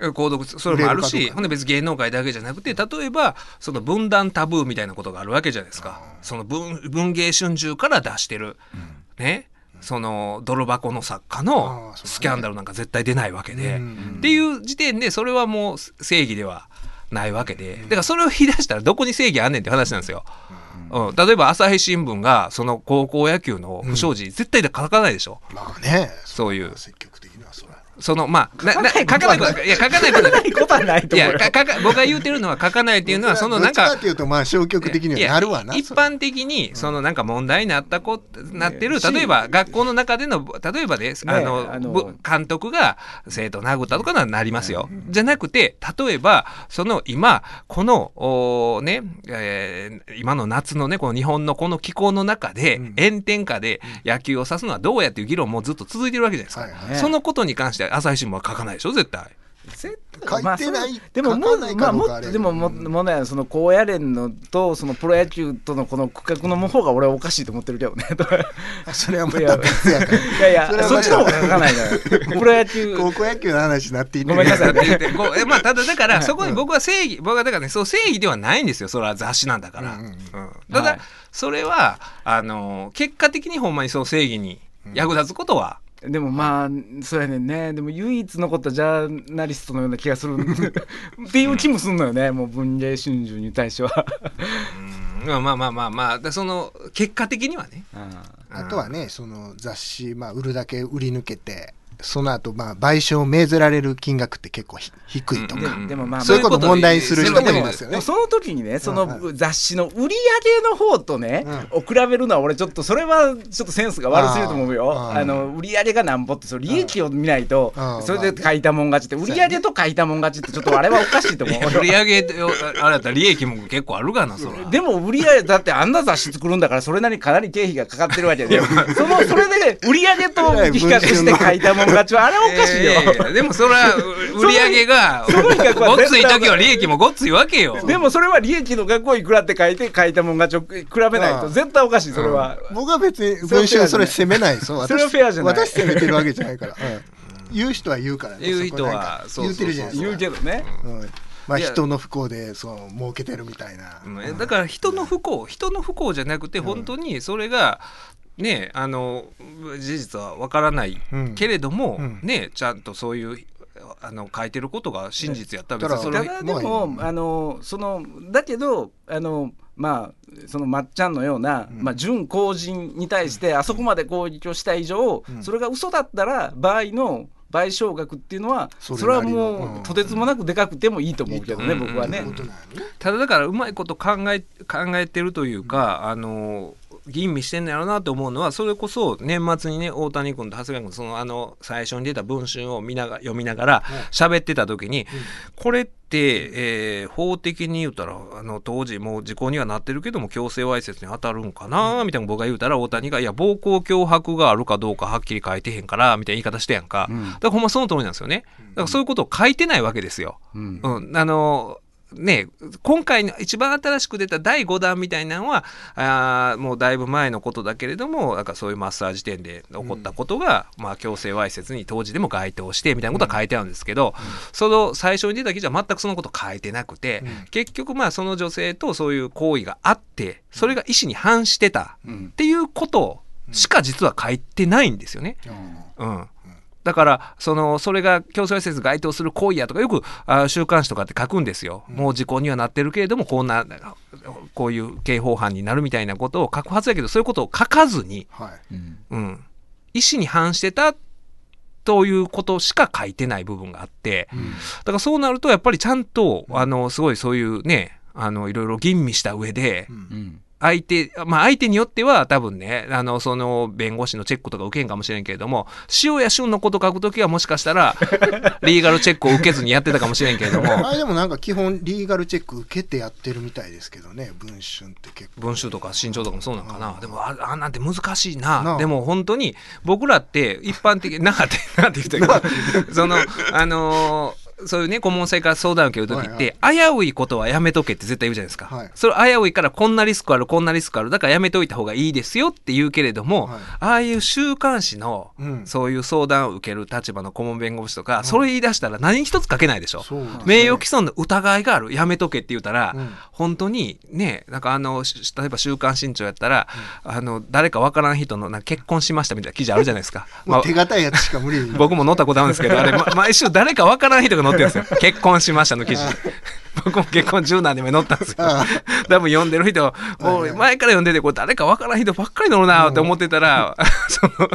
うん、購読それもあるし、ほんで別に芸能界だけじゃなくて例えばその分断タブーみたいなことがあるわけじゃないですか。その文文芸春秋から出してる、ね。その泥箱の作家あのスキャンダルなんか絶対出ないわけで、うんっていう時点でそれはもう正義ではないわけで。だからそれを引き出したらどこに正義あんねんって話なんですよ。うん、例えば朝日新聞がその高校野球の不祥事、絶対で書かないでしょ。まあね。そういう。積極そのまあなな書かないこと。いや書かないことないことはないとい思うよやかか僕が言うてるのは書かないっていうのはそのなんかどっちかっていうとまあ消極的にはなるわな一般的にそのなんか問題になったこなってる。し例えば学校の中での例えばです。あのあのぶ監督が生徒を殴ったとかならなりますよ。じゃなくて例えばその今このおねえー今の夏のねこの日本のこの気候の中でうん。炎天下で野球を指すのはどうやっていう議論もずっと続いてるわけじゃないですか、はいはい。ねそのことに関しては朝日新聞は書かないでしょ絶対。絶書いてないまあそれでも書もかないまあもでもももねその高野連のとそのプロ野球とのこの区画の方が俺はおかしいと思ってるけどねそれはまたいやいやそっちの方が書かないからプロ野球高校野球の話になっていてごめんなさいだってこうえまあ、ただだからそこに僕は正義僕はだからねそう正義ではないんですよそれは雑誌なんだから、うんうんうんうんただ、はいそれはあの結果的にほんまにそう正義に役立つことは、でもまあそうやねんね。でも唯一残ったジャーナリストのような気がする。っていう気もすんのよね。もう文藝春秋に対しては。うん。まあまあまあまあまあ。でその結果的にはね。あとはねその雑誌、まあ、売るだけ売り抜けてその後まあ賠償を命ぜられる金額って結構ひ低いとか、うんでもまあそういうことを問題にする人もでもいますよね。その時にねそのう雑誌の売り上げの方とね、を比べるのは俺ちょっとそれはちょっとセンスが悪すぎると思うよ。あの売り上げがなんぼってその利益を見ないとうん。それで書いたもん勝ちって売り上げと書いたもん勝ちってちょっとあれはおかしいと思う 売り上げをあれだったら利益も結構あるがなそら。でも売り上げだってあんな雑誌作るんだからそれなりにかなり経費がかかってるわけで。そのそれで売り上げと比較して書いたもんはあれはおかしいよ、いやいやいやでもそれは 売り上げがごっつい時は利益もごっついわけよ。でもそれは利益の額をいくらって書いて書いたもん勝ちを比べないと絶対おかしいそれは、僕は別に文春それ責めない。それはフェアじゃない。私責めてるわけじゃないから。うん。言う人は言うからね。言う人は言うてるじゃないですか。言うけどね、うん。まあ人の不幸でそう儲けてるみたいな、うん。だから人の不幸人の不幸じゃなくて本当にそれがねあの事実はわからないうん。けれども、うん。ねちゃんとそういうあの書いてることが真実やった。らだから別にそれただでもあのそのだけどあのまあそのまっちゃんのような、うん。まあ、準公人に対してあそこまで攻撃をした以上、うん。それが嘘だったら場合の賠償額っていうのはそそれはもう、うん。とてつもなくでかくてもいいと思うけどね、うん。僕はね。ただだからうまいこと考え考えてるというか、あの吟味してんのやろうなと思うのはそれこそ年末にね大谷君と長谷川君そのあの最初に出た文春を見なが読みながら喋ってた時に、これって、えー法的に言うたらあの当時もう時効にはなってるけども強制わいせつに当たるんかなみたいな僕が言うたら大谷が「いや暴行脅迫があるかどうかはっきり書いてへんから」みたいな言い方してやんか、うん。だからほんまその通りなんですよね。だからそういうことを書いてないわけですよ。うん。うん、あのね、今回の一番新しく出た第5弾みたいなのはあーもうだいぶ前のことだけれどもなんかそういうマッサージ店で起こったことが、まあ、強制わいせつに当時でも該当してみたいなことは書いてあるんですけど、その最初に出た記事は全くそのこと書いてなくて、うん。結局まあその女性とそういう行為があってそれが意思に反してたうんっていうことしか実は書いてないんですよね。うん、だからそのそれが強制わいせつ該当する行為やとかよくあ週刊誌とかって書くんですよ、もう時効にはなってるけれどもこんなこういう刑法犯になるみたいなことを書くはずだけどそういうことを書かずに、はい。うん。うん、意思に反してたということしか書いてない部分があってだからそうなるとやっぱりちゃんとあのすごいそういうねあのいろいろ吟味した上でうん。うん相手、まあ相手によっては多分ね、あの、その弁護士のチェックとか受けんかもしれんけれども、塩や旬のこと書くときはもしかしたら、リーガルチェックを受けずにやってたかもしれんけれども、あれでもなんか基本リーガルチェック受けてやってるみたいですけどね文春って結構。文集とか身長とかもそうなんかな。でもあ、あんなんて難しいな。なあ。でも本当に、僕らって一般的に、なあって、なあって言ったけど、その、あのーそういうね、顧問生から相談を受けるときって、危ういことはやめとけって絶対言うじゃないですか。はい。それ危ういからこんなリスクある、こんなリスクある、だからやめといた方がいいですよって言うけれども、はい。ああいう週刊誌の、うん。そういう相談を受ける立場の顧問弁護士とか、それ言い出したら何一つ書けないでしょ。そう名誉毀損の疑いがある、やめとけって言ったら、うん。本当にね、なんかあの、し例えば週刊新潮やったら、あの、誰かわからん人のな結婚しましたみたいな記事あるじゃないですか。まあ手堅いやつしか無理僕も載ったことあるんですけど、あれ、ま毎週誰かわからん人が載ってるんですよ。結婚しましたの記事。僕も結婚10何年目載ったんですよ。あ多分読んでる人、もう前から読んでて、これ誰かわからん人ばっかり載るなって思ってたら、その、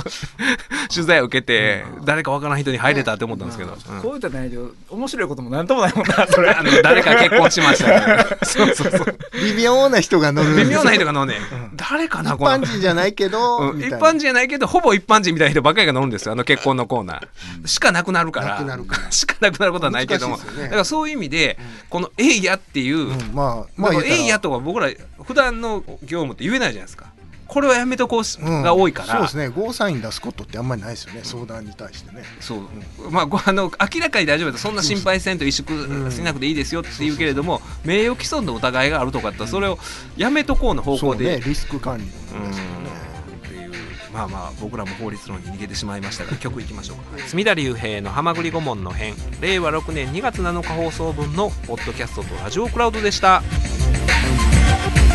取材を受けて、誰かわからん人に入れたって思ったんですけど。うん。こういった内容面白いこともなんともないもんなそれ。あの誰か結婚しました、ね。そうそうそう。微妙な人が乗る。微妙な人が乗んねん。誰かな、一この。般人じゃないけど、うん。一般人じゃないけど、ほぼ一般人みたいな人ばっかりが乗るんですよ、あの結婚のコーナー。しかなくなるから。なくなるから。しかなくなることはないけども。だからそういう意味で、このえいやっていう、うんまあままあ、えいやとか僕ら普段の業務って言えないじゃないですか。これはやめとこううん。が多いから。そうですね。ゴーサイン出すことってあんまりないですよね。相談に対してね。そう。まあ、ご あの明らかに大丈夫だそんな心配せんと萎縮しなくていいですよって言うけれども名誉毀損の疑いがあるとかってそれをやめとこうの方そう向でね。リスク管理うんまあまあ僕らも法律論に逃げてしまいましたが 曲いきましょうか隅田隆平の「はまぐり顧問の編」令和6年2月7日放送分のポッドキャストとラジオクラウドでした。「